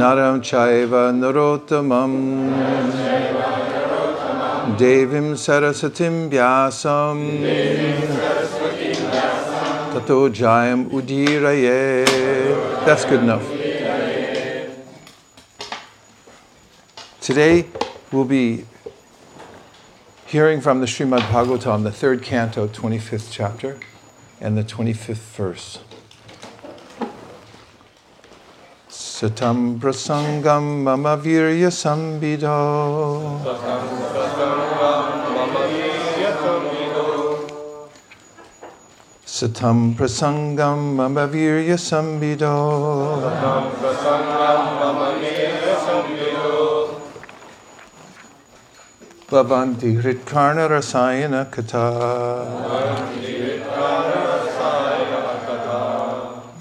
Naram Chaiva Narottamam. Devim Sarasatim Vyasam. Tato Jayam Udiraye. That's good enough. Today we'll be hearing from the Srimad Bhagavatam, the third canto, 25th chapter, and the 25th verse. Satam prasangam mama virya sambido. Satam prasangam mama virya sambido. Bhavanti hritkarna rasayana kata. Bhavanti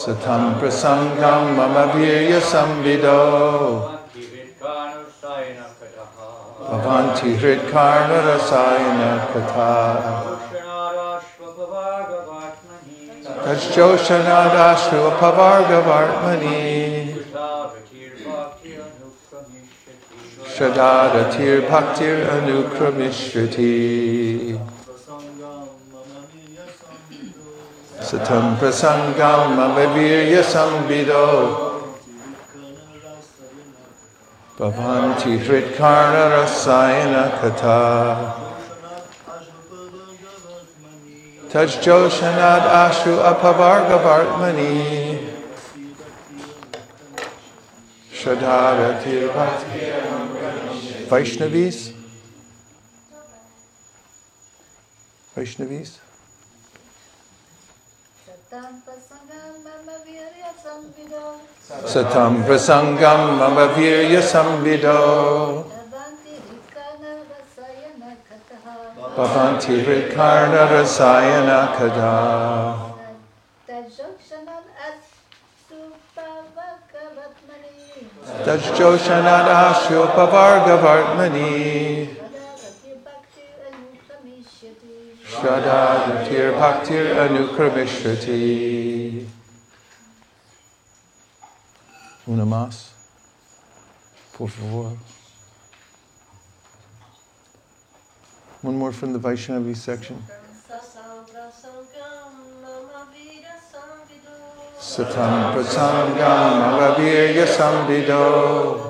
Satam prasangam mama virya samvido. Bhavanti hritkarna rasayana kata. Tajjoshanadashru apavarga vartmani. Shadadatir bhaktir anukramishvati. Satam prasangam mamavirya sambido. Bhavanti hritkarna rasayana kata. Tajjoshanad ashru apavarga vartmani. Vaishnavis? Vaishnavis? Satam prasangam mama virya samvido. Bhavanti hritkarna rasayana kada. Tajjoshanad ashyo pavarga vartmani. Shradadatir bhaktir anukramishvati. Una más. Por favor. One more from the Vaishnavi section. Satam prasangam avavirya samvido.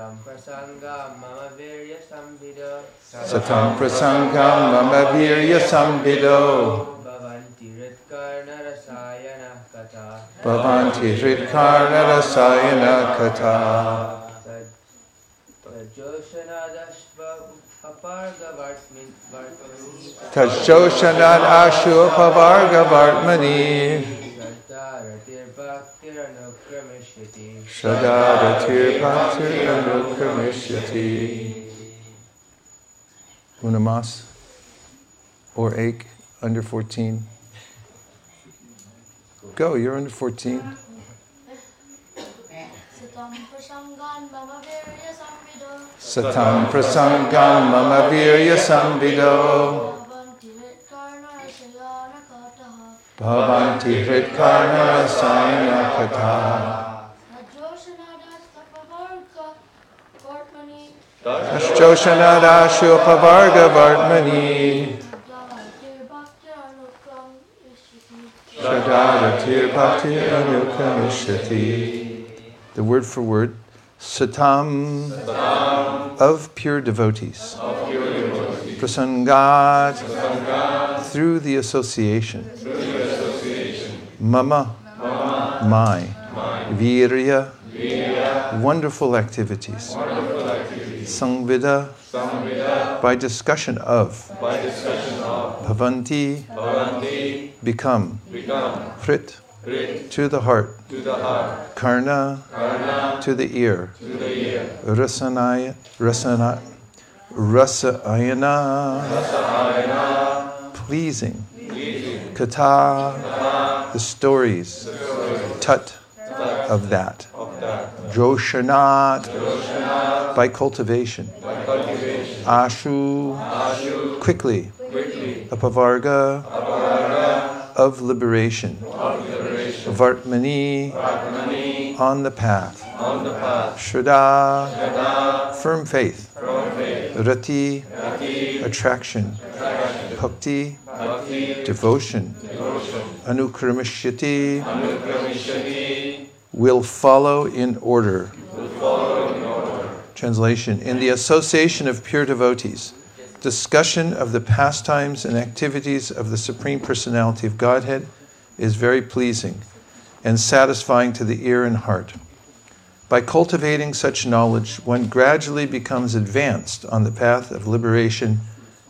Satam prasangam mama virya samvido Satam prasangam mama virya sambido. Bhavanti ritkarna rasayana kata Bhavanti hritkarna rasayana vartmani Tajjoshanad ashu pavarga vartmani. Anukramishvati Shadadatir bhaktir anukramishati. Unamas or Aik under 14. Go, you're under 14. Satam prasangam mama virya samvido. Bhavanti. The word for word, satam, of pure devotees. Prasangat, through the association. Mama, my. Virya, wonderful activities. Sangvida, by discussion of. Bhavanti, become. Hrit, to the heart. Karna, to the ear. Rasanaya, rasana, rasayana, pleasing. Kata, the stories. Tut of that. Joshanat, Uh, by cultivation. Ashu, quickly. Apavarga, of liberation. Vartmani, on the path. Shraddha, firm faith. Rati, attraction. Bhakti, devotion. Anukramashyati, will follow in order. Translation In the association of pure devotees, discussion of the pastimes and activities of the Supreme Personality of Godhead is very pleasing and satisfying to the ear and heart. By cultivating such knowledge, one gradually becomes advanced on the path of liberation,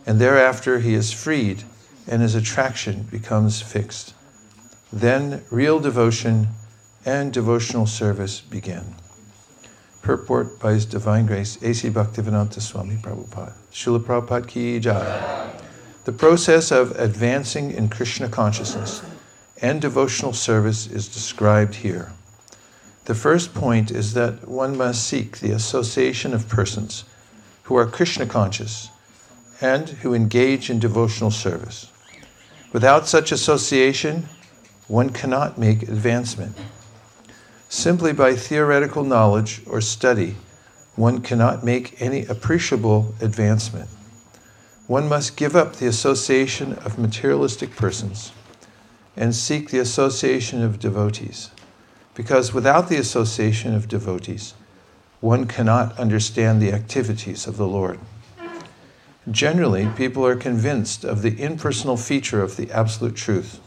and thereafter he is freed and his attraction becomes fixed. Then real devotion and devotional service begin. Purport by His Divine Grace, A.C. Bhaktivedanta Swami Prabhupada. Srila Prabhupada Ki Jai. The process of advancing in Krishna consciousness and devotional service is described here. The first point is that one must seek the association of persons who are Krishna conscious and who engage in devotional service. Without such association, one cannot make advancement. Simply by theoretical knowledge or study, one cannot make any appreciable advancement. One must give up the association of materialistic persons and seek the association of devotees. Because without the association of devotees, one cannot understand the activities of the Lord. Generally, people are convinced of the impersonal feature of the Absolute Truth.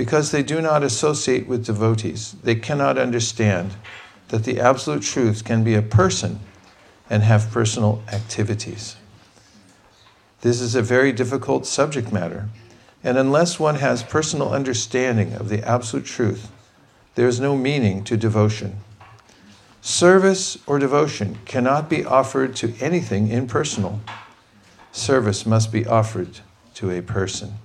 Because they do not associate with devotees, they cannot understand that the Absolute Truth can be a person and have personal activities. This is a very difficult subject matter, and unless one has personal understanding of the Absolute Truth, there is no meaning to devotion. Service or devotion cannot be offered to anything impersonal. Service must be offered to a person.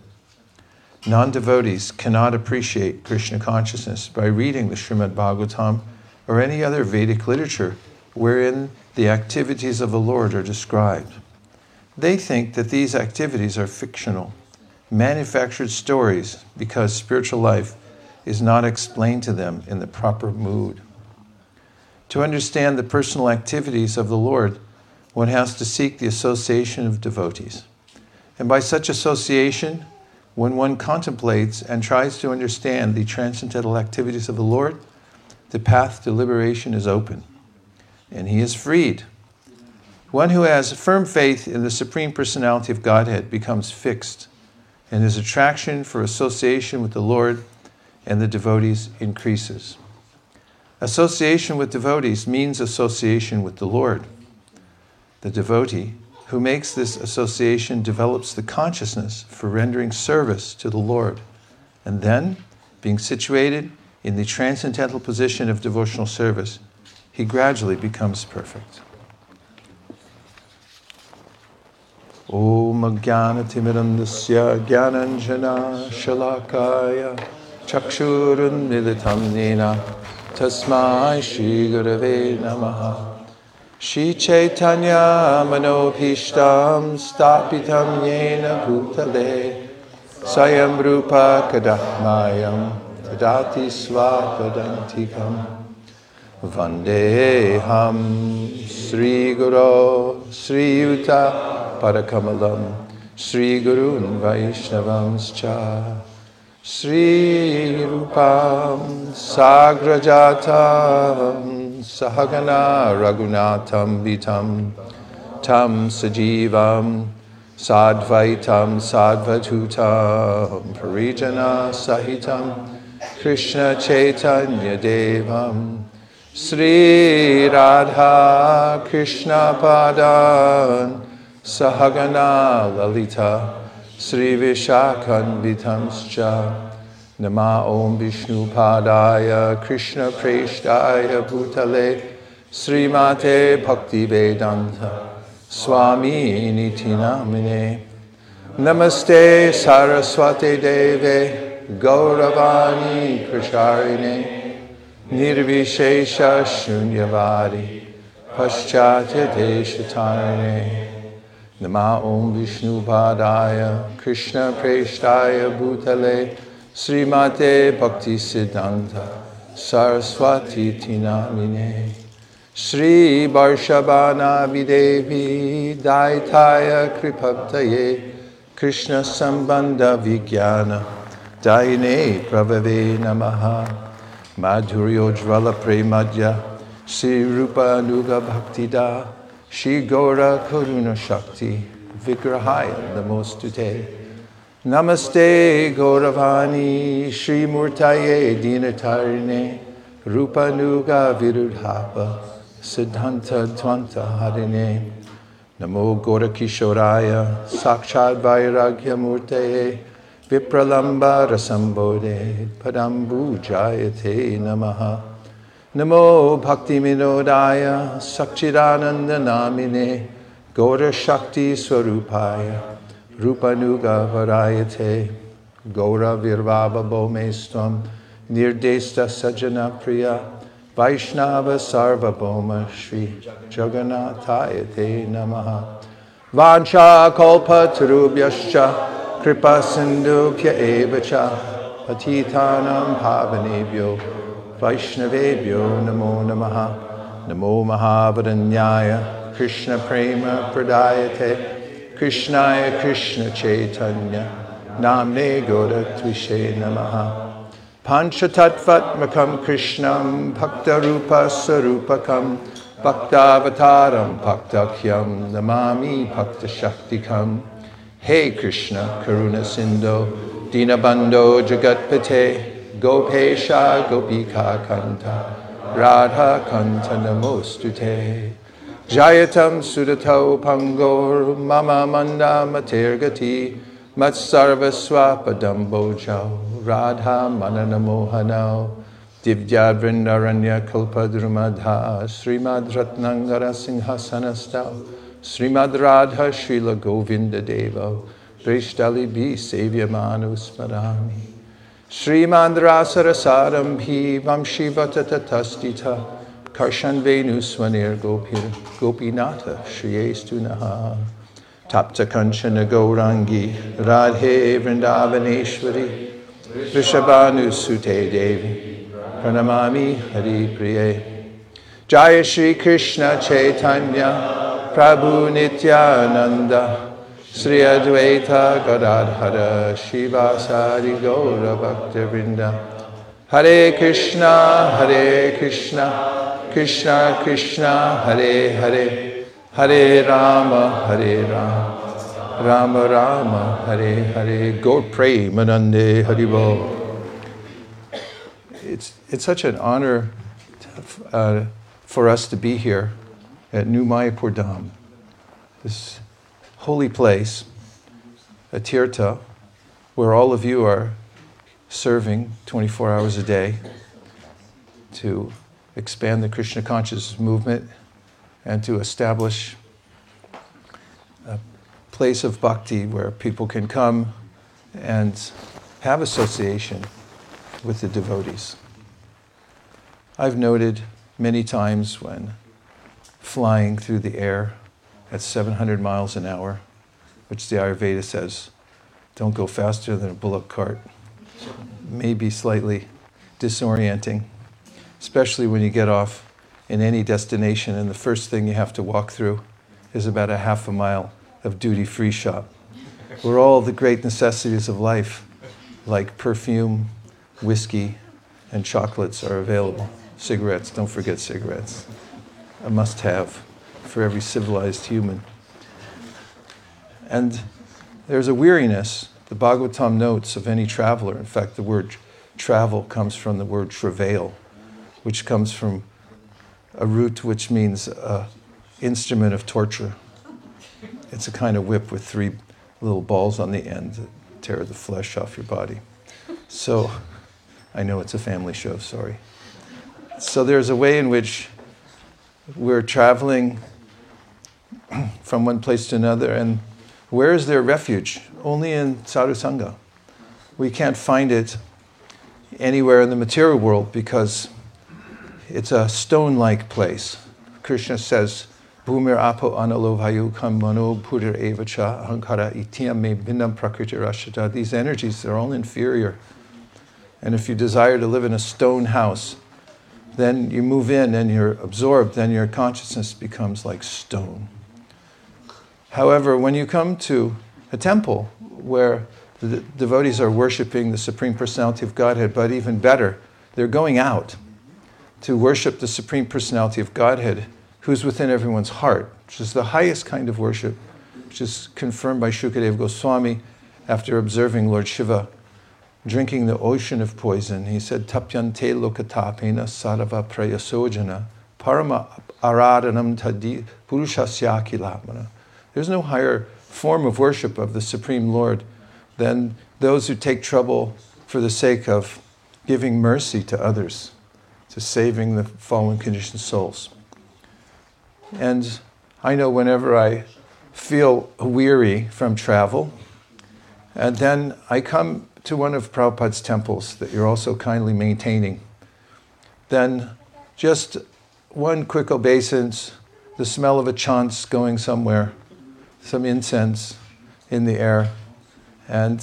Non devotees cannot appreciate Krishna consciousness by reading the Srimad Bhagavatam or any other Vedic literature wherein the activities of the Lord are described. They think that these activities are fictional, manufactured stories because spiritual life is not explained to them in the proper mood. To understand the personal activities of the Lord, one has to seek the association of devotees. And by such association, when one contemplates and tries to understand the transcendental activities of the Lord, the path to liberation is open and he is freed. One who has firm faith in the Supreme Personality of Godhead becomes fixed, and his attraction for association with the Lord and the devotees increases. Association with devotees means association with the Lord. The devotee who makes this association develops the consciousness for rendering service to the Lord, and then, being situated in the transcendental position of devotional service, he gradually becomes perfect. Om Jnanatimidandasya Jnananjana Shalakaya Chakshurun Militam Nena Tasmai Shri Gurave Namaha Shri Chaitanya Manobhishtam Stapitam Yena Bhutale Sayam Rupa Kadahmayam Tadati Svapadantikam Vandeham Sri Guru Sri Yuta Parakamalam Sri Gurun Vaishnavamscha Sri Rupam Sagrajatam Sahagana Raghunatam Vitam Tam Sajivam Sadvaitam Sadvatutam Parijana Sahitam Krishna Chaitanya Devam Sri Radha Krishna Padan Sahagana Lalita Sri Vishakan Vitamscha Nama Om Vishnu Padaya Krishna Preshtaya Bhutale Sri Mate Bhakti Vedanta Swami Niti Namaste Saraswate Deve Gauravani Krisharine Nirvishesha Shunyavadi Paschatya Deshatarine Nama Om Vishnu Padaya Krishna Preshtaya Bhutale Srimate Bhakti Siddhanta Saraswati Tinamine Sri Varshabana Videvi Daitaya Kripabtaye Krishna Sambandha Vijnana Daine Pravave Namaha Madhuryojvala Premadya Sri Rupa Nuga Bhaktida Shri Gora Karuna Shakti Vigrahaya Namostute Namaste Gauravani Shri Murtaye Dinatarine Rupa Nuga Virudhapa Siddhanta Dvanta Harine. Namo Gora Kishoraya Sakshad Vairagya Murtaye Vipralamba Rasambode Padambu Jayate Namaha. Namo Bhakti Minodaya Sakchidananda Namine Gaura Shakti Swarupaya Rupanuga Varayate Gaura Virvava Bomestvam Nirdesta Sajana Priya Vaishnava Sarva Boma Shri Jagannatayate Namaha. Vancha Kalpa Tarubhyascha Kripa Sindhubhya Evacha Patitanam Pavanebhyo Vaishnavebhyo Namo Namaha. Namo Mahavadanyaya Krishna Prema Pradayate Krishnaya Krishna Chaitanya Namne Goda Tvishe Namaha. Panchatattvatmakam Krishnam Bhaktarupa Sarupakam Pakta Bhaktavataram Bhaktakyam Namami Bhakta Shaktikam. Hey Krishna Karuna Sindho Dinabando Jagatpate Gopesha Gopika Kanta Radha Kanta Namostute Jayatam Sudato Pangor Mama Manda Matergati Matsarvaswapadam Bojao Radha Manana Mohanao Divya Vrindaranya Kalpadrumadha Srimad Ratnangara Singhasanastao Srimad Radha Srila Govinda Devo Vrishtali Bhi Sevyamanu Smarami Vamshi Vatatatatastita Karshan Venu Swanir Gopir Gopinata Shriyestu Naha. Tapta Kanchana Gaurangi Radhe Vrindavaneshwari Vrishabhanu Sute Devi Pranamami Hari Priye. Jaya Shri Krishna Chaitanya Prabhu Nityananda Sri Advaita Gadadhara Shiva Sari Gaura Hare Krishna Hare Krishna Krishna Krishna Hare Hare Hare Rama, Hare Rama, Rama Rama, Hare Hare. Go pray, Manande Haribo. It's, it's such an honor uh, for us to be here at New Mayapur Dham, this holy place, a tirtha, where all of you are serving 24 hours a day to expand the Krishna consciousness movement and to establish a place of bhakti where people can come and have association with the devotees. I've noted many times when flying through the air at 700 miles an hour, which the Ayurveda says don't go faster than a bullock cart, may be slightly disorienting, especially when you get off in any destination and the first thing you have to walk through is about a half a mile of duty free shop, where all the great necessities of life, like perfume, whiskey, and chocolates, are available. Cigarettes, don't forget cigarettes. A must have for every civilized human. And there's a weariness. The Bhagavatam notes of any traveler. In fact, the word travel comes from the word travail, which comes from a root which means uh, instrument of torture. It's a kind of whip with three little balls on the end that tear the flesh off your body. So, I know it's a family show, sorry. So, there's a way in which we're traveling from one place to another, and where is their refuge? Only in sadhu sangha. We can't find it anywhere in the material world because it's a stone like place. Krishna says, Bhumir apo kam mano pudir evacha ahankara itiyam me bindam prakriti rashata. These energies, they're all inferior. And if you desire to live in a stone house, then you move in and you're absorbed, then your consciousness becomes like stone. However, when you come to a temple where the devotees are worshiping the Supreme Personality of Godhead, but even better, they're going out to worship the Supreme Personality of Godhead, who's within everyone's heart, which is the highest kind of worship, which is confirmed by Shukadev Goswami after observing Lord Shiva drinking the ocean of poison. He said, Tapyante lokatapena sarava prayasojana parama aradanam tadi purushasya There's no higher form of worship of the Supreme Lord than those who take trouble for the sake of giving mercy to others to saving the fallen conditioned souls. And I know whenever I feel weary from travel, and then I come to one of Prabhupada's temples that you're also kindly maintaining, then just one quick obeisance, the smell of a chants going somewhere, some incense in the air, and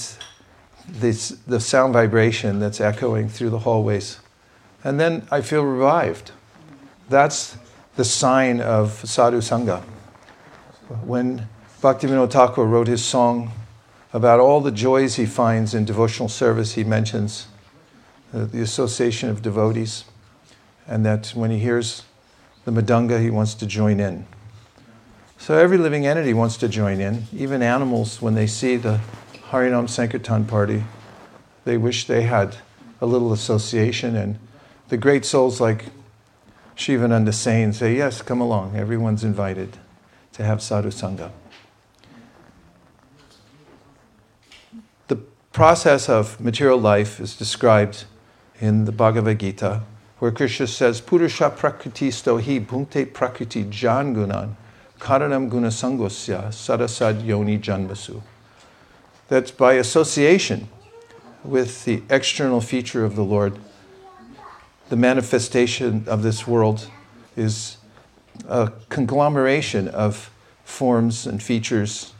this, the sound vibration that's echoing through the hallways and then I feel revived. That's the sign of sadhu sangha. When Bhaktivinoda Thakur wrote his song about all the joys he finds in devotional service, he mentions uh, the association of devotees, and that when he hears the mridanga, he wants to join in. So every living entity wants to join in. Even animals, when they see the Harinam Sankirtan party, they wish they had a little association and the great souls like Shivananda Sain say, Yes, come along. Everyone's invited to have sadhu sangha. The process of material life is described in the Bhagavad Gita, where Krishna says, Purusha prakriti stohi bhunte prakriti jangunan karanam guna sangosya sadasad yoni janmasu. That by association with the external feature of the Lord, the manifestation of this world is a conglomeration of forms and features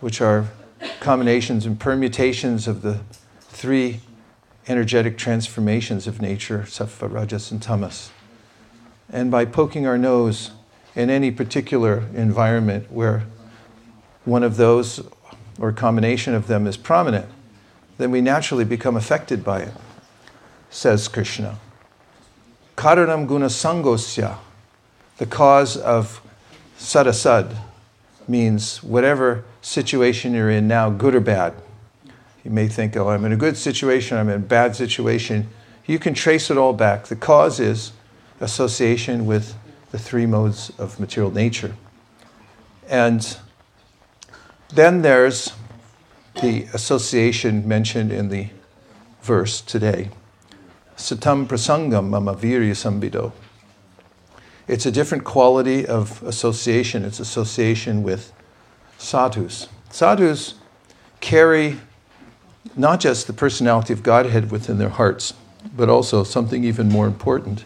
which are combinations and permutations of the three energetic transformations of nature, sattva, rajas, and tamas. And by poking our nose in any particular environment where one of those or combination of them is prominent, then we naturally become affected by it, says Krishna. Karanam guna sangosya, the cause of sadasad, means whatever situation you're in now, good or bad. You may think, oh, I'm in a good situation, I'm in a bad situation. You can trace it all back. The cause is association with the three modes of material nature. And then there's the association mentioned in the verse today satam prasangam mama virya sambido. It's a different quality of association. It's association with sadhus. Sadhus carry not just the personality of Godhead within their hearts, but also something even more important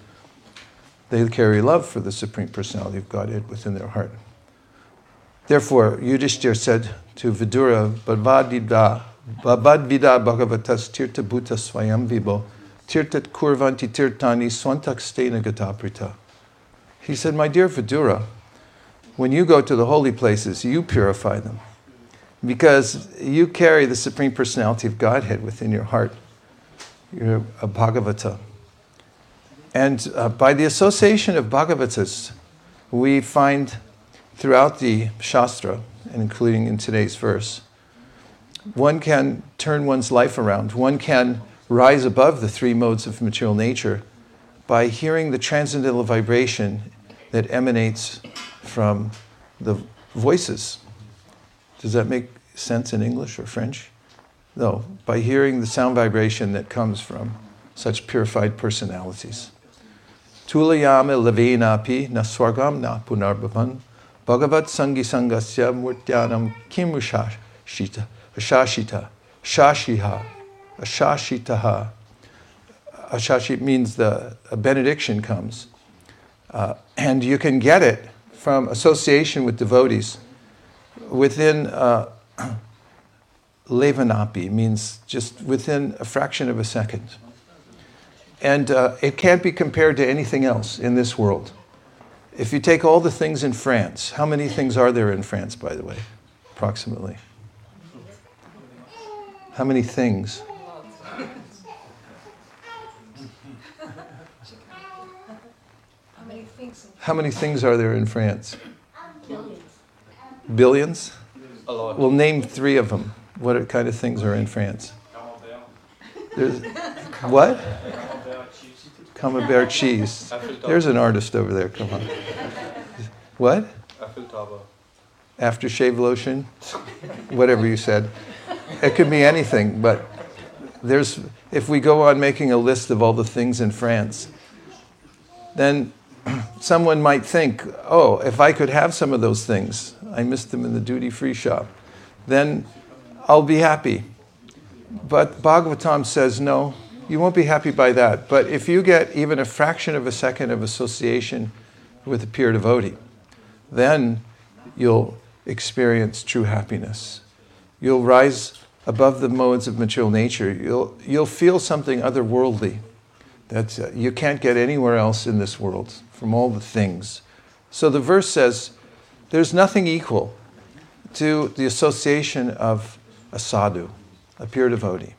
They carry love for the Supreme Personality of Godhead within their heart. Therefore, Yudhishthir said to Vidura, Bhavadvida, Bhagavatas Tirta Bhuta Swayam Vibo, Tirtat Kurvanti Tirtani Swantakstena Gataprita. He said, My dear Vidura, when you go to the holy places, you purify them because you carry the Supreme Personality of Godhead within your heart. You're a Bhagavata. And uh, by the association of Bhagavatas, we find throughout the Shastra, and including in today's verse, one can turn one's life around. One can rise above the three modes of material nature by hearing the transcendental vibration that emanates from the voices. Does that make sense in English or French? No, by hearing the sound vibration that comes from such purified personalities. Tulayame levenapi na swargam na punarbhavan bhagavat sangi sangasya murtyanam kim shita ashashita shashiha ashashitaha. Ashashi means the a benediction comes. Uh, and you can get it from association with devotees. Within uh, levanapi means just within a fraction of a second and uh, it can't be compared to anything else in this world if you take all the things in france how many things are there in france by the way approximately how many things How many things? Are there in France? Billions? Lot. Well, name three of them. What kind of things are in France? There's, what? Camembert cheese. There's an artist over there. Come on. What? Aftershave lotion? Whatever you said. It could be anything, but there's, if we go on making a list of all the things in France, then someone might think, oh, if I could have some of those things, I missed them in the duty free shop, then I'll be happy. But Bhagavatam says, no, you won't be happy by that. But if you get even a fraction of a second of association with a pure devotee, then you'll experience true happiness. You'll rise above the modes of material nature. You'll, you'll feel something otherworldly that uh, you can't get anywhere else in this world from all the things. So the verse says there's nothing equal to the association of a sadhu, a pure devotee.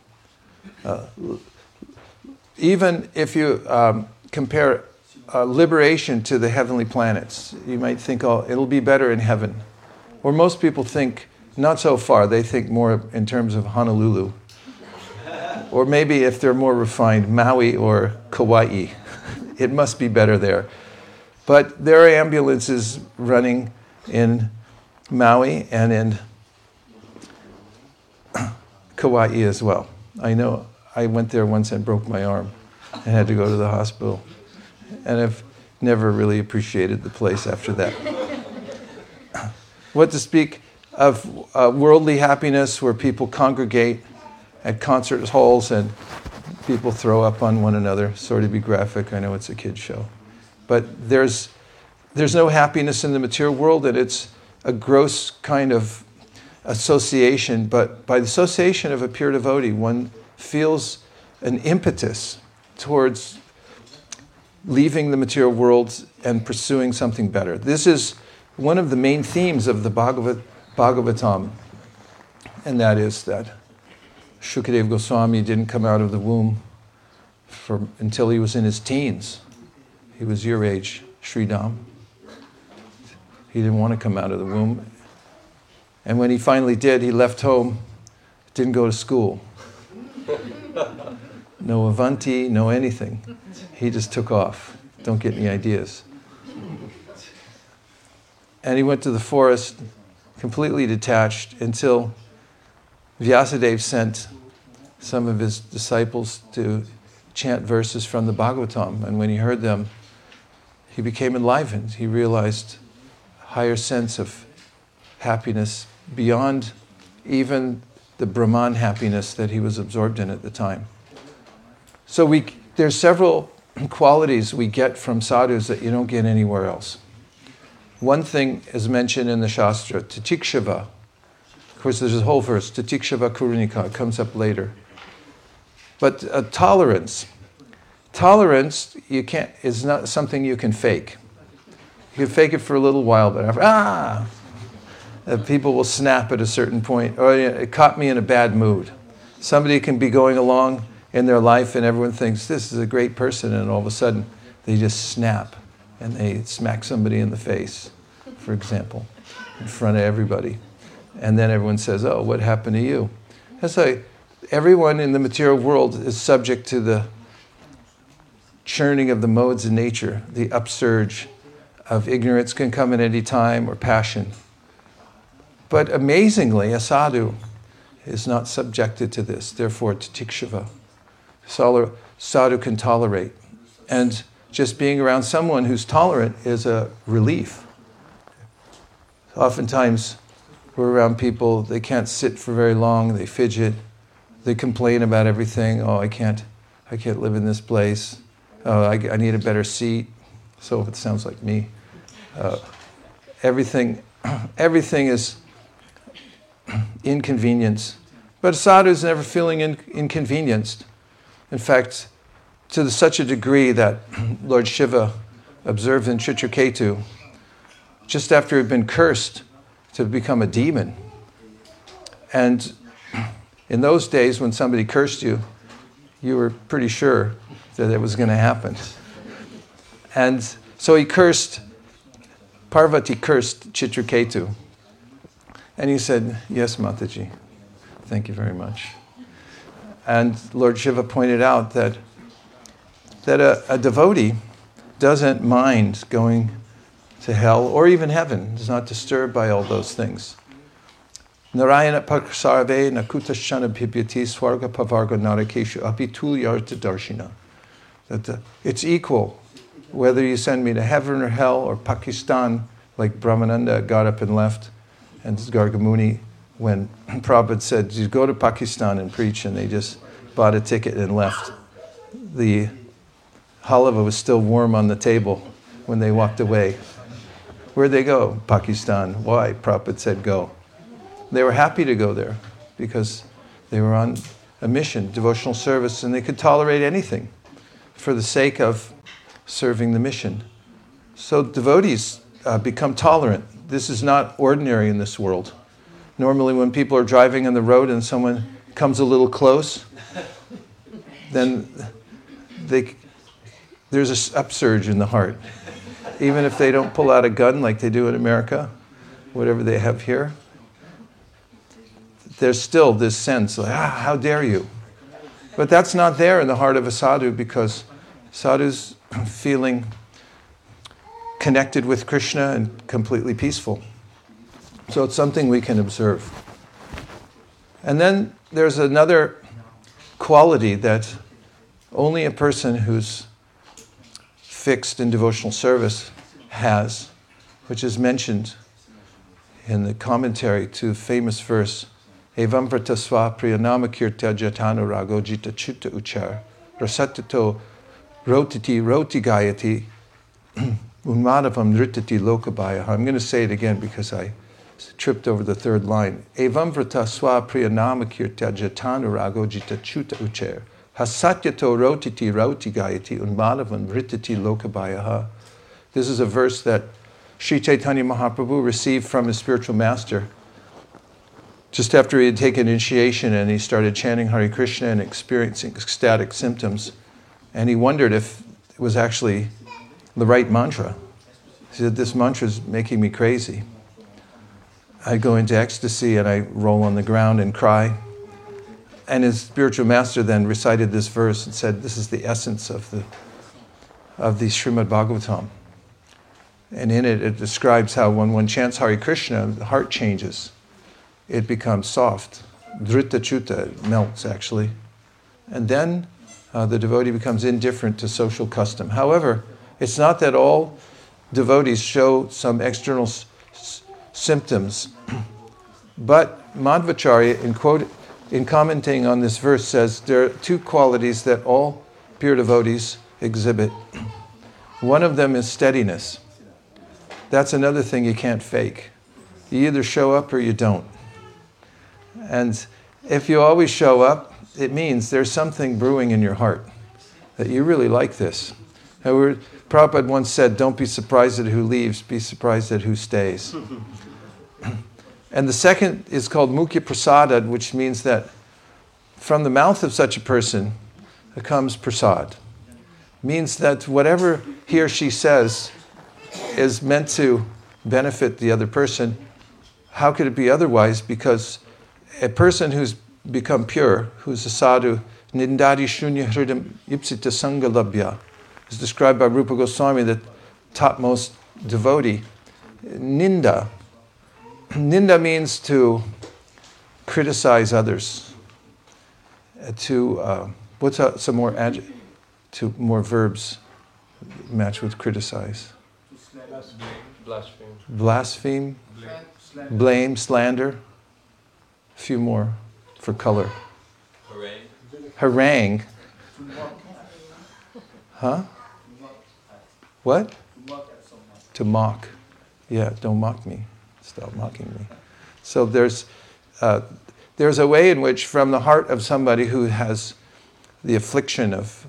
Uh, even if you um, compare uh, liberation to the heavenly planets, you might think, oh, it'll be better in heaven. Or most people think not so far, they think more in terms of Honolulu. or maybe if they're more refined, Maui or Kauai. it must be better there. But there are ambulances running in Maui and in Kauai as well. I know I went there once and broke my arm and had to go to the hospital. And I've never really appreciated the place after that. what to speak of uh, worldly happiness where people congregate at concert halls and people throw up on one another. Sorry to be graphic, I know it's a kid's show. But there's, there's no happiness in the material world, and it's a gross kind of association. But by the association of a pure devotee, one feels an impetus towards leaving the material world and pursuing something better. This is one of the main themes of the Bhagavad, Bhagavatam, and that is that Shukadev Goswami didn't come out of the womb for, until he was in his teens. He was your age, Sridham. He didn't want to come out of the womb. And when he finally did, he left home, didn't go to school. No Avanti, no anything. He just took off. Don't get any ideas. And he went to the forest completely detached until Vyasadeva sent some of his disciples to chant verses from the Bhagavatam. And when he heard them, he became enlivened. He realized a higher sense of happiness beyond even the Brahman happiness that he was absorbed in at the time. So we, there's several qualities we get from sadhus that you don't get anywhere else. One thing is mentioned in the Shastra, Titikshava. Of course, there's a whole verse, Titikshava Kurunika, it comes up later. But uh, tolerance. Tolerance you can't, is not something you can fake. You can fake it for a little while, but after, ah, uh, people will snap at a certain point. Or it caught me in a bad mood. Somebody can be going along in their life and everyone thinks this is a great person, and all of a sudden they just snap and they smack somebody in the face, for example, in front of everybody. And then everyone says, Oh, what happened to you? That's like everyone in the material world is subject to the churning of the modes of nature, the upsurge of ignorance can come at any time or passion. But amazingly, a sadhu is not subjected to this, therefore, titikshava. Sadhu can tolerate. And just being around someone who's tolerant is a relief. Oftentimes, we're around people, they can't sit for very long, they fidget, they complain about everything. Oh, I can't, I can't live in this place. Oh, I, I need a better seat. So if it sounds like me. Uh, everything, everything is inconvenience. But sadhu is never feeling in, inconvenienced. In fact, to the, such a degree that Lord Shiva observed in Chitraketu, just after he'd been cursed to become a demon. And in those days, when somebody cursed you, you were pretty sure that it was going to happen. And so he cursed, Parvati cursed Chitraketu. And he said, Yes, Mataji, thank you very much. And Lord Shiva pointed out that, that a, a devotee doesn't mind going to hell or even heaven, is not disturbed by all those things. Narayana paksarve nakutashana bhibyati swarga pavarga narakeshu api tulyarta darshina. That the, it's equal whether you send me to heaven or hell or Pakistan, like Brahmananda got up and left, and Gargamuni when Prabhupada said, you go to Pakistan and preach, and they just bought a ticket and left. The halava was still warm on the table when they walked away. Where'd they go? Pakistan. Why? Prabhupada said, go. They were happy to go there because they were on a mission, devotional service, and they could tolerate anything for the sake of serving the mission. So devotees uh, become tolerant. This is not ordinary in this world. Normally, when people are driving on the road and someone comes a little close, then they, there's an upsurge in the heart. Even if they don't pull out a gun like they do in America, whatever they have here, there's still this sense like, ah, how dare you? But that's not there in the heart of a sadhu because sadhu's feeling connected with Krishna and completely peaceful. So it's something we can observe. And then there's another quality that only a person who's fixed in devotional service has, which is mentioned in the commentary to famous verse Evam pratasva priyanama jatanu rago jita chitta uchar rasatato rotiti roti gayati unmadavam nritati lokabaya. I'm going to say it again because I tripped over the third line. Evam vrata swa priyanamakirtya jatanurago jita chuta ucher. Hasatyato rotiti rauti gayati unmadavam ritati lokabayaha. This is a verse that Sri Chaitanya Mahaprabhu received from his spiritual master just after he had taken initiation and he started chanting Hare Krishna and experiencing ecstatic symptoms. And he wondered if it was actually the right mantra. He said, This mantra is making me crazy. I go into ecstasy and I roll on the ground and cry. And his spiritual master then recited this verse and said, This is the essence of the, of the Srimad Bhagavatam. And in it, it describes how when one chants Hare Krishna, the heart changes. It becomes soft. Drita chuta, melts actually. And then uh, the devotee becomes indifferent to social custom. However, it's not that all devotees show some external symptoms. But Madhvacharya, in, quote, in commenting on this verse, says there are two qualities that all pure devotees exhibit. One of them is steadiness. That's another thing you can't fake. You either show up or you don't. And if you always show up, it means there's something brewing in your heart that you really like this. However, Prabhupada once said, Don't be surprised at who leaves, be surprised at who stays. and the second is called Mukhya Prasada, which means that from the mouth of such a person comes prasad. Means that whatever he or she says is meant to benefit the other person. How could it be otherwise? Because a person who's become pure, who's a sadhu, nindadi shunya hridam ipsita sangalabhya, is described by Rupa Goswami, the topmost devotee. Ninda. Ninda means to criticize others. Uh, to, uh, what's a, some more adj- to more verbs match with criticize? Blaspheme. Blaspheme, blame, slander. A few more for color. Harangue. Harangue. Huh? What? To mock. Yeah, don't mock me. Stop mocking me. So there's, uh, there's a way in which, from the heart of somebody who has the affliction of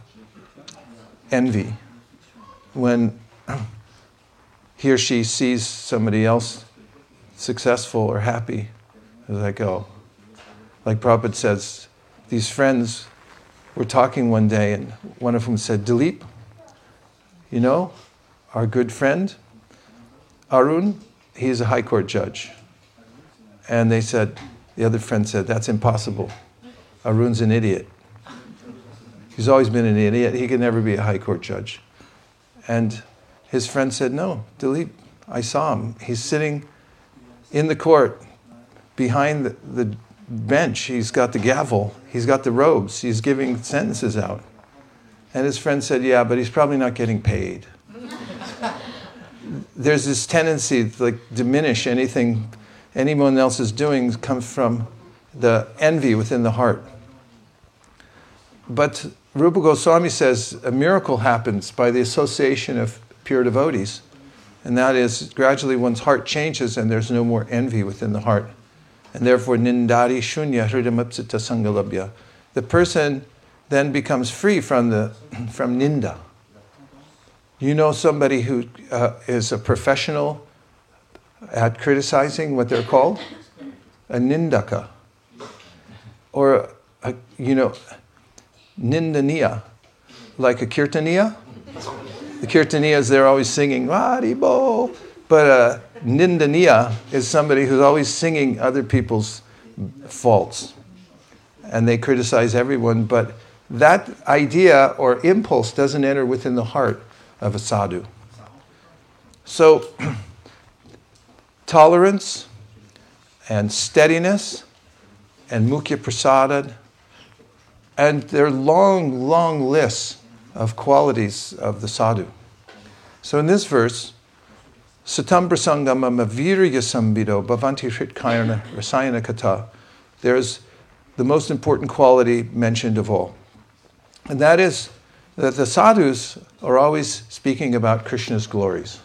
envy, when he or she sees somebody else successful or happy, it's like, oh, like Prabhupada says, these friends were talking one day, and one of them said, Dilip, you know, our good friend, Arun, he's a high court judge. And they said, the other friend said, that's impossible. Arun's an idiot. He's always been an idiot. He can never be a high court judge. And his friend said, No, Dilip, I saw him. He's sitting in the court behind the, the bench. He's got the gavel, he's got the robes, he's giving sentences out. And his friend said, Yeah, but he's probably not getting paid. There's this tendency to like diminish anything anyone else is doing comes from the envy within the heart. But Rupa Goswami says a miracle happens by the association of pure devotees. And that is, gradually one's heart changes and there's no more envy within the heart. And therefore, nindari shunya hridamapsita sangalabhya. The person then becomes free from, the, from ninda. You know somebody who uh, is a professional at criticizing what they're called? A nindaka. Or, a, you know, nindaniya, like a kirtaniya. The kirtaniyas, they're always singing, Haribol. But a nindaniya is somebody who's always singing other people's faults. And they criticize everyone, but that idea or impulse doesn't enter within the heart of a sadhu. So, tolerance and steadiness and mukhya prasada and there are long, long lists of qualities of the sadhu. So in this verse, Satam prasangama mavirya sambido bhavanti hritkayana rasayana kata, there's the most important quality mentioned of all. And that is that the sadhus are always speaking about Krishna's glories.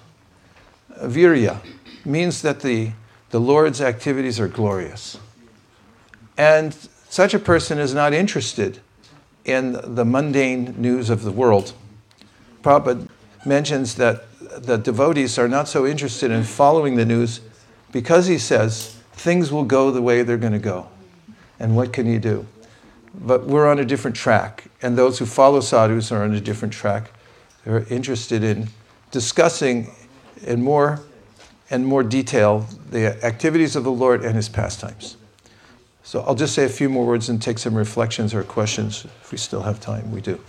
Virya means that the, the Lord's activities are glorious. And such a person is not interested in the mundane news of the world. Prabhupada mentions that the devotees are not so interested in following the news because he says things will go the way they're going to go. And what can you do? But we're on a different track, and those who follow sadhus are on a different track. They're interested in discussing in more and more detail the activities of the Lord and his pastimes. So I'll just say a few more words and take some reflections or questions if we still have time. We do.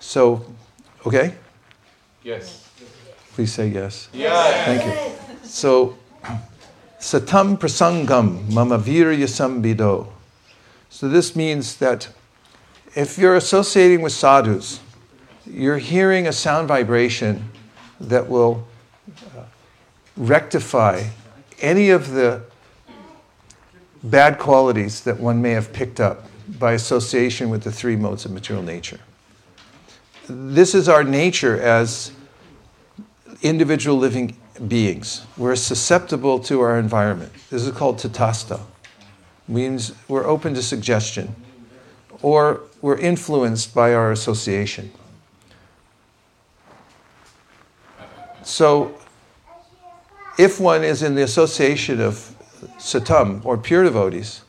So, okay? Yes. Please say yes. Yes. Thank you. So, satam prasangam mama virya sambido. So this means that if you're associating with sadhus, you're hearing a sound vibration that will uh, rectify any of the bad qualities that one may have picked up by association with the three modes of material nature. this is our nature as individual living beings. We're susceptible to our environment. This is called tatasta. Means we're open to suggestion or we're influenced by our association. So, if one is in the association of satam or pure devotees,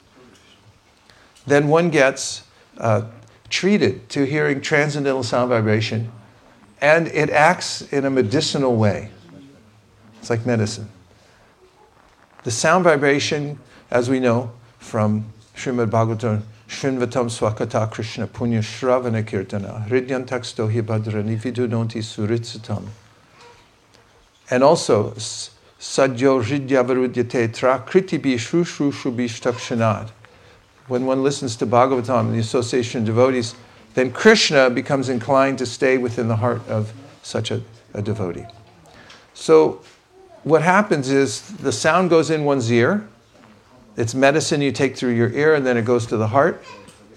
then one gets uh, treated to hearing transcendental sound vibration and it acts in a medicinal way. It's like medicine. The sound vibration, as we know from Srimad Bhagavatam, Shrinvatam Swakata Krishna Punya Shravana Kirtana, Hridyantak Stohi Bhadrani Vidunonti Suritsatam. And also, Sadyo Hridyavarudhyate Tra Kritibi Shrushru Shubhishtakshanad. When one listens to Bhagavatam, and the association of devotees, then Krishna becomes inclined to stay within the heart of such a, a devotee. So, what happens is the sound goes in one's ear. It's medicine you take through your ear, and then it goes to the heart,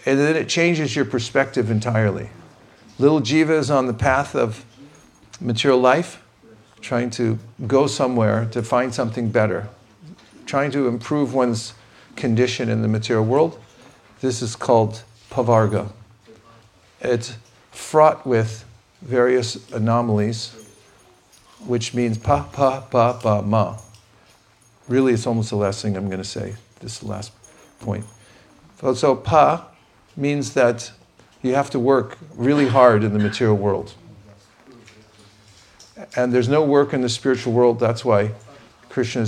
and then it changes your perspective entirely. Little jiva is on the path of material life, trying to go somewhere to find something better, trying to improve one's condition in the material world. This is called pavarga. It's fraught with various anomalies, which means pa, pa, pa, pa, ma. Really, it's almost the last thing I'm going to say. This is the last point. So, pa means that you have to work really hard in the material world. And there's no work in the spiritual world. That's why Krishna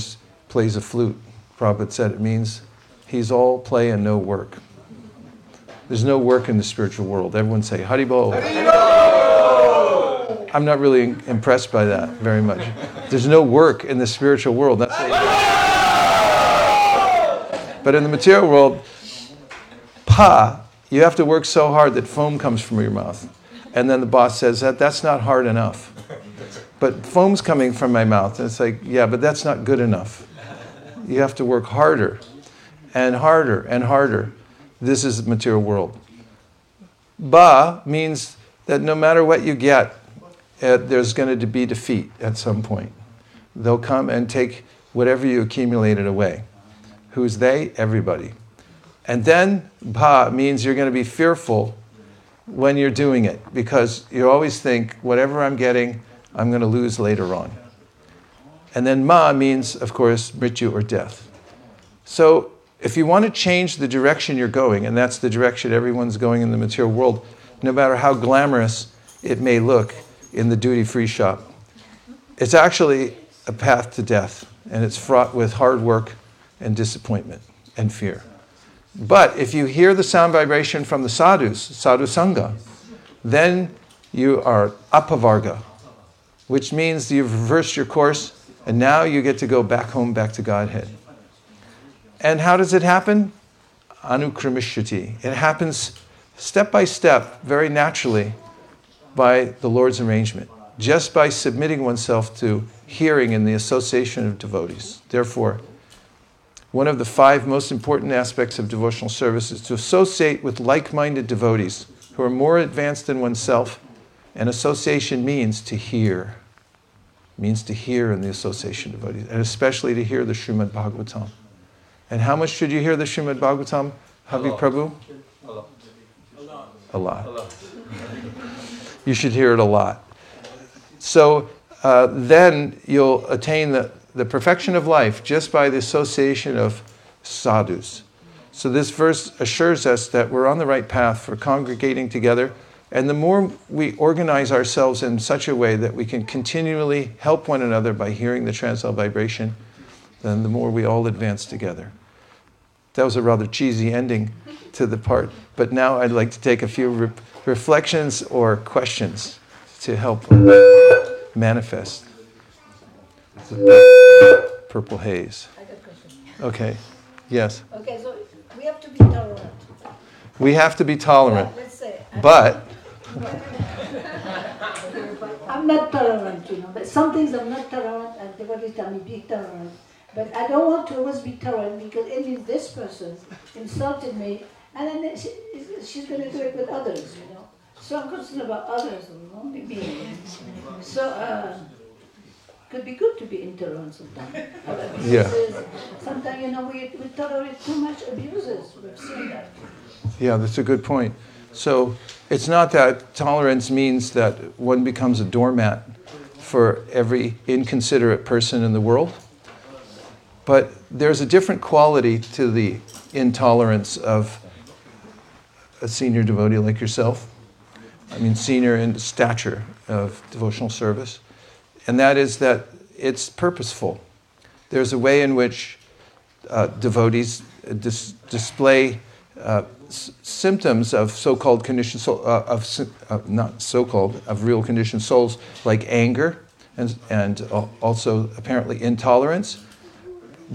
plays a flute. Prabhupada said it means he's all play and no work. There's no work in the spiritual world. Everyone say Haribol. I'm not really impressed by that very much. There's no work in the spiritual world. That's but in the material world, pa, you have to work so hard that foam comes from your mouth. And then the boss says that that's not hard enough. But foam's coming from my mouth. And it's like, yeah, but that's not good enough. You have to work harder and harder and harder. This is the material world. Ba means that no matter what you get, uh, there's going to be defeat at some point. They'll come and take whatever you accumulated away. Who's they? Everybody. And then ba means you're going to be fearful when you're doing it because you always think, whatever I'm getting, I'm going to lose later on. And then ma means, of course, mrityu or death. So if you want to change the direction you're going, and that's the direction everyone's going in the material world, no matter how glamorous it may look in the duty free shop, it's actually a path to death, and it's fraught with hard work and disappointment and fear. But if you hear the sound vibration from the sadhus, sadhu sangha, then you are apavarga, which means you've reversed your course and now you get to go back home, back to Godhead. And how does it happen? Anukramishati. It happens step by step, very naturally, by the Lord's arrangement, just by submitting oneself to hearing in the association of devotees. Therefore, one of the five most important aspects of devotional service is to associate with like minded devotees who are more advanced than oneself. And association means to hear, means to hear in the association of devotees, and especially to hear the Srimad Bhagavatam. And how much should you hear the Srimad Bhagavatam, Havi Prabhu? A lot. A lot. A lot. You should hear it a lot. So uh, then you'll attain the, the perfection of life just by the association of sadhus. So this verse assures us that we're on the right path for congregating together. And the more we organize ourselves in such a way that we can continually help one another by hearing the transcendental vibration, then the more we all advance together. That was a rather cheesy ending to the part, but now I'd like to take a few re- reflections or questions to help manifest the purple haze. I got a question. Okay, yes. Okay, so we have to be tolerant. We have to be tolerant, But Let's say, I'm- but I'm not tolerant, you know, but some things I'm not tolerant, and devotees tell me be tolerant. But I don't want to always be tolerant because means this person insulted me, and then she, she's going to do it with others, you know. So I'm concerned about others, only me. So, uh, could be good to be intolerant sometimes. Yeah. Sometimes, you know, we, we tolerate too much abuses. We've seen that. Yeah, that's a good point. So it's not that tolerance means that one becomes a doormat for every inconsiderate person in the world, but there's a different quality to the intolerance of a senior devotee like yourself. I mean, senior in stature of devotional service. And that is that it's purposeful. There's a way in which uh, devotees dis- display uh, s- symptoms of so-called conditioned soul, uh, of sy- uh, not so-called, of real conditioned souls, like anger and, and al- also apparently intolerance.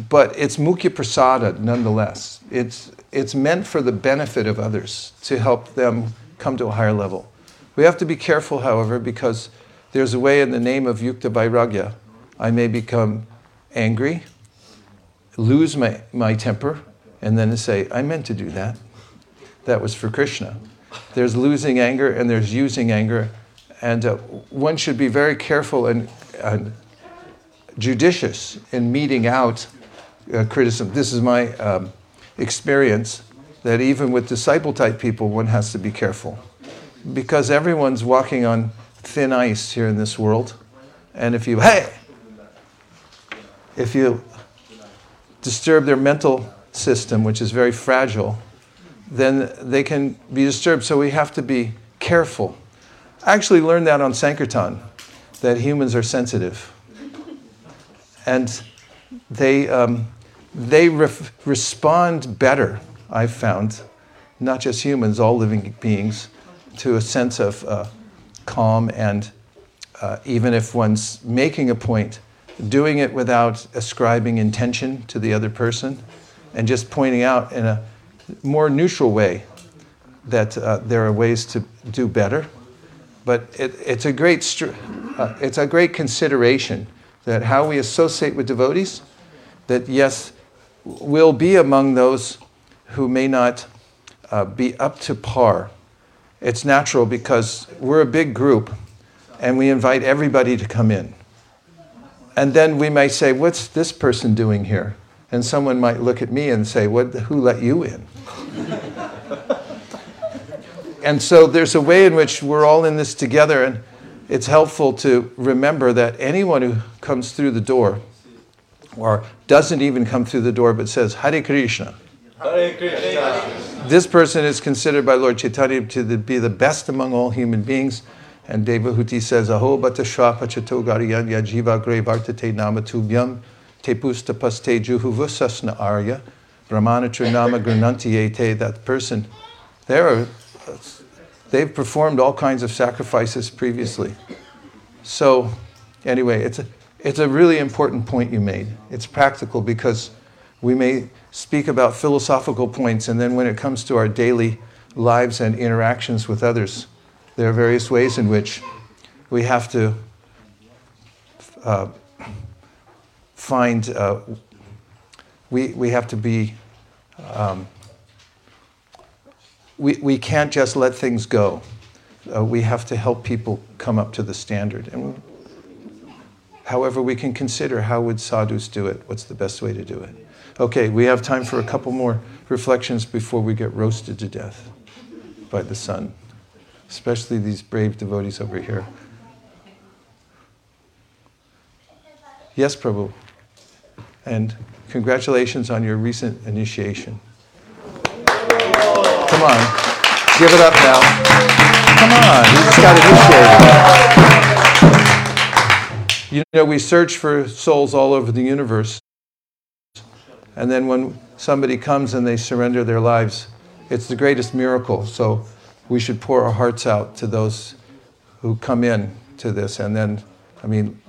But it's mukya prasada nonetheless. It's, it's meant for the benefit of others, to help them come to a higher level. We have to be careful, however, because there's a way in the name of yukta vairagya, I may become angry, lose my, my temper, and then say, I meant to do that. That was for Krishna. There's losing anger and there's using anger. And uh, one should be very careful and, and judicious in meting out uh, criticism. This is my um, experience that even with disciple type people, one has to be careful. Because everyone's walking on thin ice here in this world. And if you, hey, if you disturb their mental system, which is very fragile, then they can be disturbed. So we have to be careful. I actually learned that on Sankirtan, that humans are sensitive. And they, um, they ref- respond better, I've found, not just humans, all living beings, to a sense of uh, calm and uh, even if one's making a point, doing it without ascribing intention to the other person and just pointing out in a more neutral way that uh, there are ways to do better. But it, it's, a great str- uh, it's a great consideration that how we associate with devotees, that yes, we'll be among those who may not uh, be up to par. It's natural because we're a big group and we invite everybody to come in. And then we may say, What's this person doing here? And someone might look at me and say, what, Who let you in? and so there's a way in which we're all in this together, and it's helpful to remember that anyone who comes through the door, or doesn't even come through the door but says, Hare Krishna, Hare Krishna. This person is considered by Lord Chaitanya to be the best among all human beings. And Devahuti says, Aho bata shwapa chato gariyan ya jiva gre vartate nama tubhyam te pusta paste juhuvusasna arya brahmanatra nama granantiyete. That person, there are, they've performed all kinds of sacrifices previously. So, anyway, it's a, it's a really important point you made. It's practical because we may speak about philosophical points, and then when it comes to our daily lives and interactions with others, there are various ways in which we have to uh, find, uh, we, we have to be, um, we, we can't just let things go. Uh, we have to help people come up to the standard. And however, we can consider how would sadhus do it? What's the best way to do it? Okay, we have time for a couple more reflections before we get roasted to death by the sun especially these brave devotees over here. Yes, Prabhu. And congratulations on your recent initiation. Come on, give it up now. Come on, you just got initiated. You know, we search for souls all over the universe. And then when somebody comes and they surrender their lives, it's the greatest miracle. So we should pour our hearts out to those who come in to this. And then, I mean,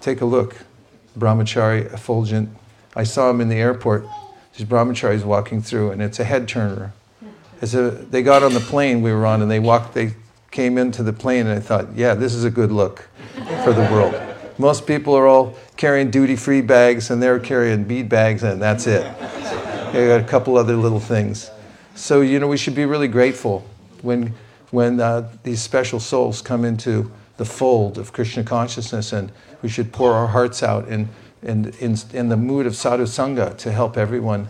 take a look. Brahmachari, effulgent. I saw him in the airport. These brahmacharis walking through, and it's a head turner. They got on the plane we were on, and they walked. They came into the plane, and I thought, yeah, this is a good look for the world. Most people are all carrying duty-free bags, and they're carrying bead bags, and that's it. They got a couple other little things. So you know, we should be really grateful when when uh, these special souls come into the fold of Krishna consciousness, and we should pour our hearts out in, in, in, in the mood of sadhu sangha to help everyone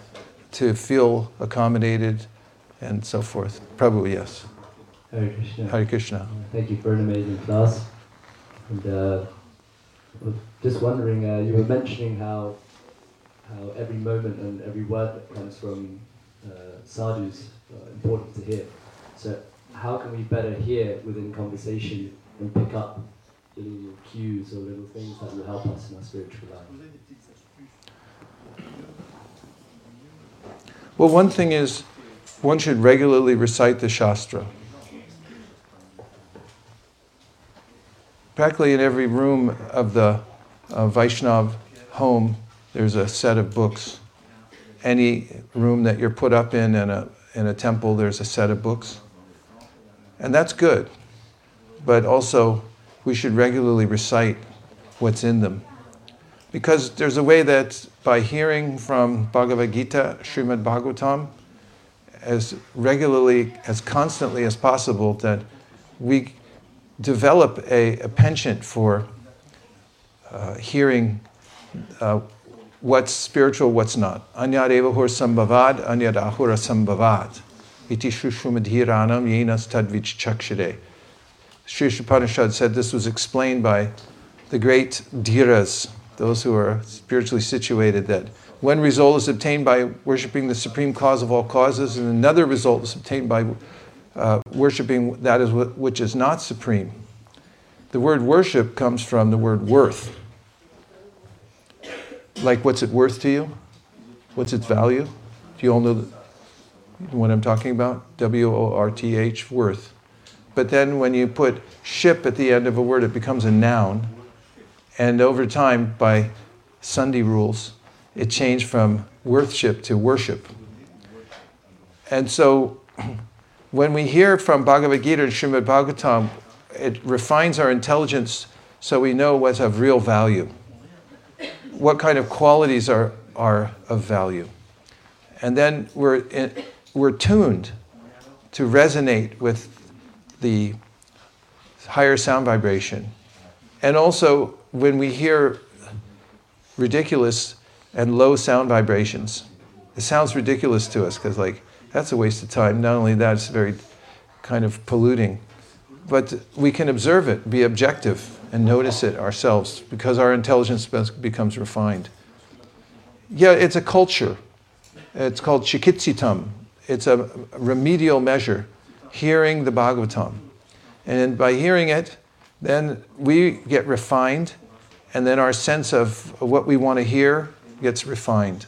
to feel accommodated and so forth. Prabhu, yes. Hare Krishna. Hare Krishna. Thank you for an amazing class. And uh, just wondering, uh, you were mentioning how how every moment and every word that comes from uh, sadhus are important to hear. So how can we better hear within conversation and pick up little cues or little things that will help us in our spiritual life? Well, one thing is one should regularly recite the Shastra. Practically in every room of the uh, Vaishnav home, there's a set of books. Any room that you're put up in in a, in a temple, there's a set of books. And that's good. But also, we should regularly recite what's in them. Because there's a way that by hearing from Bhagavad Gita, Srimad Bhagavatam, as regularly, as constantly as possible, that we develop a, a penchant for uh, hearing uh, what's spiritual, what's not. Anyad evahur sambhavad, anyad ahura sambhavad. Iti shushumadhiranam yenas tadvich chakshire. Sri Upanishad said this was explained by the great dhiras, those who are spiritually situated, that one result is obtained by worshiping the supreme cause of all causes, and another result is obtained by uh, worshiping that is which is not supreme. The word worship comes from the word worth. Like, what's it worth to you? What's its value? Do you all know what I'm talking about? W O R T H, worth. But then when you put ship at the end of a word, it becomes a noun. And over time, by Sandhi rules, it changed from worthship to worship. And so when we hear from Bhagavad Gita and Srimad Bhagavatam, it refines our intelligence so we know what's of real value what kind of qualities are, are of value. And then we're, in, we're tuned to resonate with the higher sound vibration. And also, when we hear ridiculous and low sound vibrations, it sounds ridiculous to us because, like, that's a waste of time. Not only that, it's very kind of polluting, but we can observe it, be objective, and notice it ourselves because our intelligence becomes refined. Yeah, it's a culture. It's called chikitsitam. It's a remedial measure, hearing the Bhagavatam. And by hearing it, then we get refined, and then our sense of what we want to hear gets refined.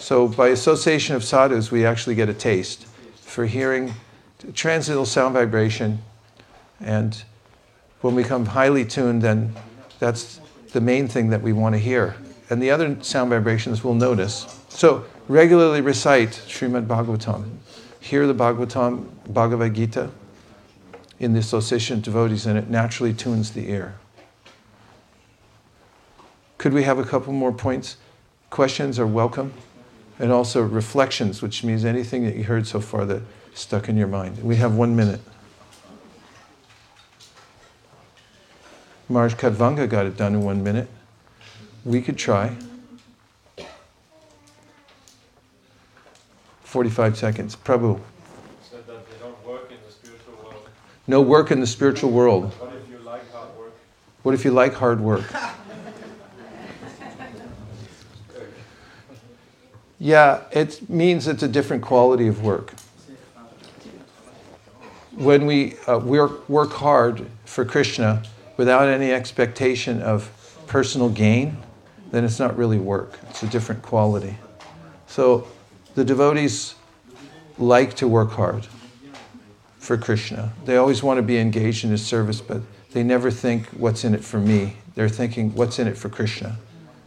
So, by association of sadhus, we actually get a taste for hearing transcendental sound vibration and when we become highly tuned, then that's the main thing that we want to hear. And the other sound vibrations we'll notice. So regularly recite Srimad Bhagavatam. Hear the Bhagavatam, Bhagavad Gita in the association of devotees, and it naturally tunes the ear. Could we have a couple more points? Questions are welcome. And also reflections, which means anything that you heard so far that stuck in your mind. We have one minute. Maharaj Khatvanga got it done in one minute. We could try. 45 seconds. Prabhu. Said that they don't work in the spiritual world. No work in the spiritual world. What if you like hard work? What if you like hard work? Yeah, it means it's a different quality of work. When we uh, work, work hard for Krishna, without any expectation of personal gain, then it's not really work. It's a different quality. So the devotees like to work hard for Krishna. They always want to be engaged in his service, but they never think, what's in it for me? They're thinking, what's in it for Krishna?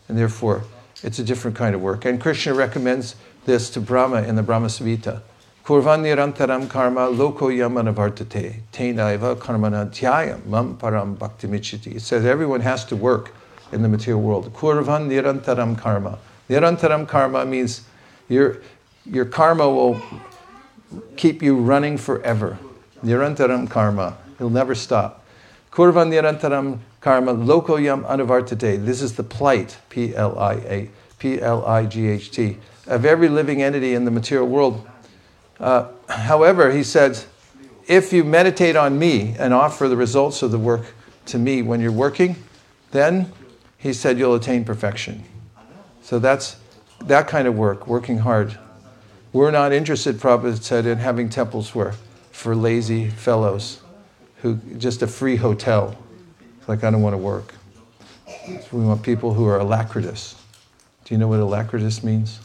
And therefore, it's a different kind of work. And Krishna recommends this to Brahma in the Brahma Samhita. Kurvannirantaram karma loko yamana vartate. Tenaiva karmana dhyaya mam param bhakti michiti. It says everyone has to work in the material world. Kurvan nirantaram karma. Nirantaram karma means your, your karma will keep you running forever. Nirantaram karma. It'll never stop. Kurva nirantaram karma lokoyam anuvartate. This is the plight, P L I A, P L I G H T, of every living entity in the material world. Uh, however, he says, if you meditate on me and offer the results of the work to me when you're working, then he said you'll attain perfection. So that's that kind of work, working hard. We're not interested, Prabhupada said, in having temples for, for lazy fellows who just a free hotel. It's like I don't want to work. So we want people who are alacritous. Do you know what alacritous means?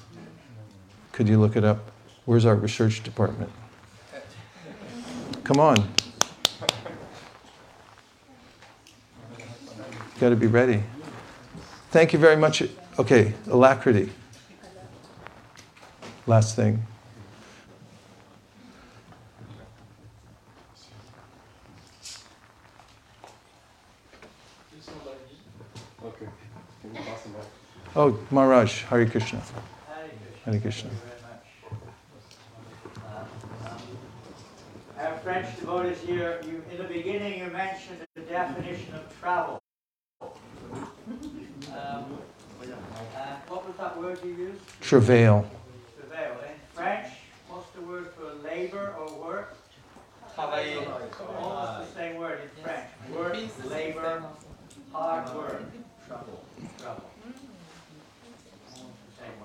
Could you look it up? Where's our research department? Come on. Got to be ready. Thank you very much. Okay, alacrity. Last thing. Okay. Can you pass them back? Oh, Maharaj, Hare Krishna. Hare Krishna. I have French devotees here. You, in the beginning, you mentioned the definition of travel. Um, uh, what was that word you used? Travail. Travail. In French, what's the word for labor or work? Almost the same word in French. Work, labor, hard work. Trouble. Trouble. Almost the same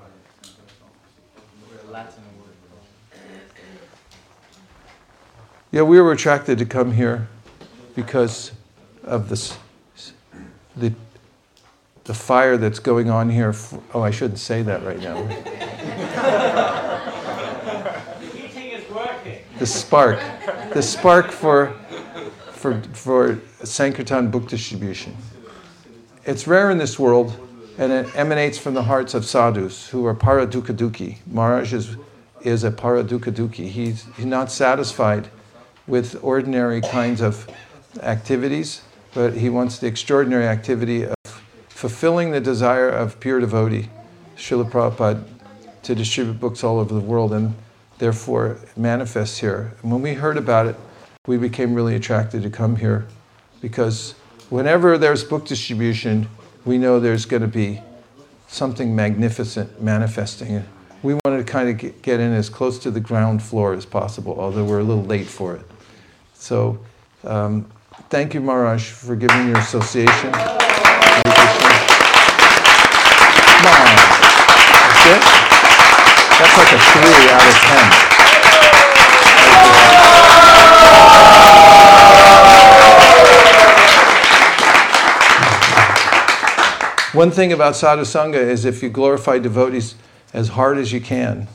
Latin word. Yeah, we were attracted to come here because of this, the, the fire that's going on here. f- Oh, I shouldn't say that right now. The heating is working. The spark, the spark for, for, for Sankirtan book distribution. It's rare in this world, and it emanates from the hearts of sadhus who are paradukaduki. Maharaj is, is a paradukaduki. He's, he's not satisfied with ordinary kinds of activities, but he wants the extraordinary activity of fulfilling the desire of pure devotee, Srila Prabhupada, to distribute books all over the world, and therefore manifests here. And when we heard about it, we became really attracted to come here because whenever there's book distribution, we know there's going to be something magnificent manifesting. We wanted to kind of get- in as close to the ground floor as possible, although we're a little late for it. So, um, thank you, Maharaj, for giving your association. That's it? That's like a three out of ten. One thing about sadhu sangha is if you glorify devotees as hard as you can,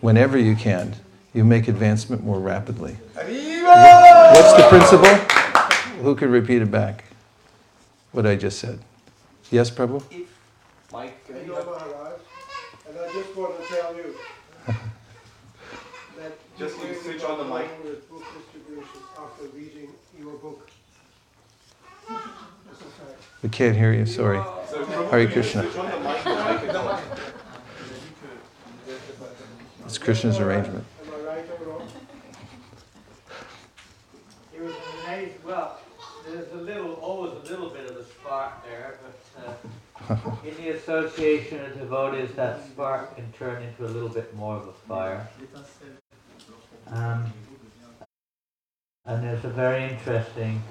whenever you can, you make advancement more rapidly. What's the principle? Who could repeat it back? What I just said. Yes, Prabhu? Mike, can I you know Maharaj, and I just want to tell you that Just you switch on the mic. book distribution after reading your book. This is fact. We can't hear you, sorry. Hare Krishna. It's Krishna's arrangement. Well, there's always a little bit of a spark there, but uh, in the association of devotees, that spark can turn into a little bit more of a fire. Um, and there's a very interesting.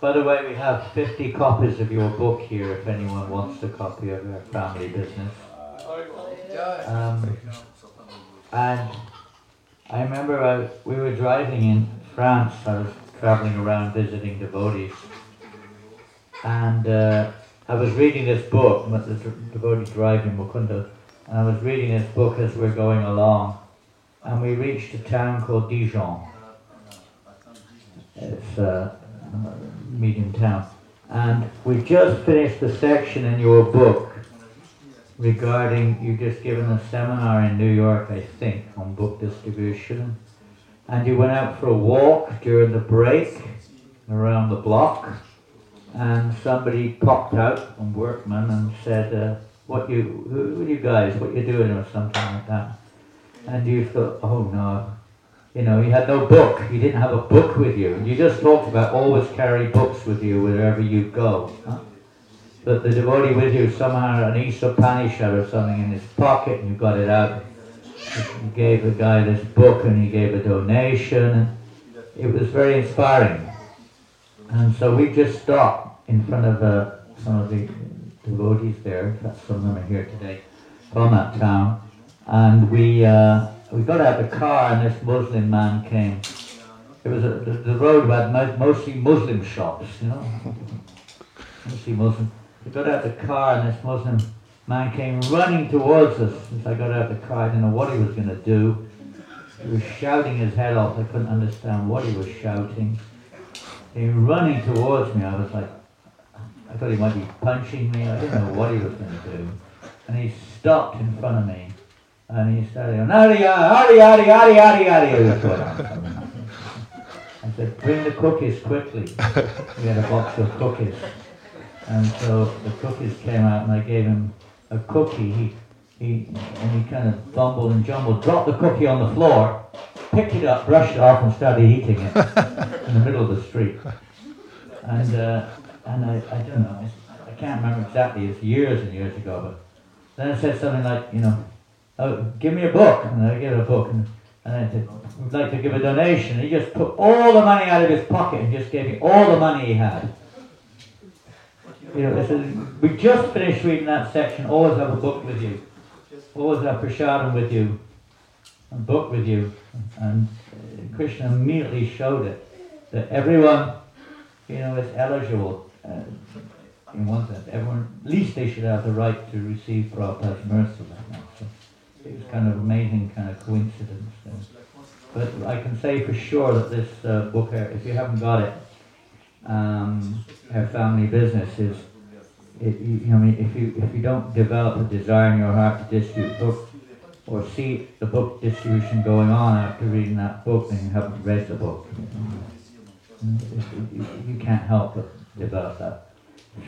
By the way, we have 50 copies of your book here if anyone wants a copy of our family business. Um, and I remember I, we were driving in France. I was traveling around visiting devotees, and uh, I was reading this book. The devotee driving Mukunda, and I was reading this book as we are going along, and we reached a town called Dijon. It's a medium town, and we just finished the section in your book regarding you just given a seminar in New York, I think, on book distribution, and you went out for a walk during the break around the block, and somebody popped out from workman and said, uh, "What you, who, who are you guys? What you doing?" or something like that, and you thought, "Oh no, You know, you had no book. You didn't have a book with you. You just talked about always carry books with you wherever you go. Huh? But the devotee with you somehow an Upanishad or something in his pocket and you got it out. You gave the guy this book and he gave a donation. It was very inspiring. And so we just stopped in front of uh, some of the devotees there. In some of them are here today from that town. And we uh, we got out of the car and this Muslim man came. It was a, the, the road had mostly Muslim shops, you know. mostly Muslim. We got out of the car and this Muslim man came running towards us. Since I got out of the car, I didn't know what he was going to do. He was shouting his head off. I couldn't understand what he was shouting. He was running towards me. I was like, I thought he might be punching me. I didn't know what he was going to do. And he stopped in front of me. And he started going, Ari, Ari, Ari, Ari, Ari, Ari. That's what I'm I said, bring the cookies quickly. We had a box of cookies. And so the cookies came out and I gave him a cookie. He, he, and he kind of fumbled and jumbled, dropped the cookie on the floor, picked it up, brushed it off and started eating it in the middle of the street. And, uh, and I, I don't know, I can't remember exactly, it's years and years ago, but then I said something like, you know, oh, give me a book. And I gave a book. And, and I said, would like to give a donation. And he just took all the money out of his pocket and just gave me all the money he had. You know, this is, we just finished reading that section. Always have a book with you. Always have prasadam with you. A book with you. And Krishna immediately showed it. That everyone, you know, is eligible. Uh, in one sense, everyone, at least they should have the right to receive Prabhupada's mercy. It was kind of amazing kind of coincidence. Uh, but I can say for sure that this uh, book, uh, if you haven't got it, um, our family business is, it, you, know, I mean, if you if you don't develop a desire in your heart to distribute book or see the book distribution going on after reading that book, then you haven't read the book. You, you can't help but develop that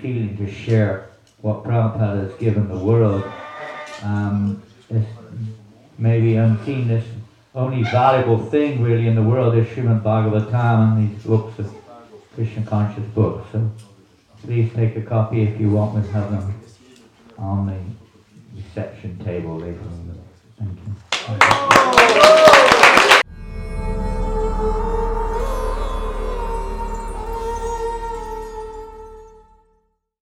feeling to share what Prabhupada has given the world. Um, maybe I'm seeing this only valuable thing really in the world is Srimad Bhagavatam and these books of Krishna conscious books. So please take a copy if you want. We'll have them on the reception table later on. Thank you.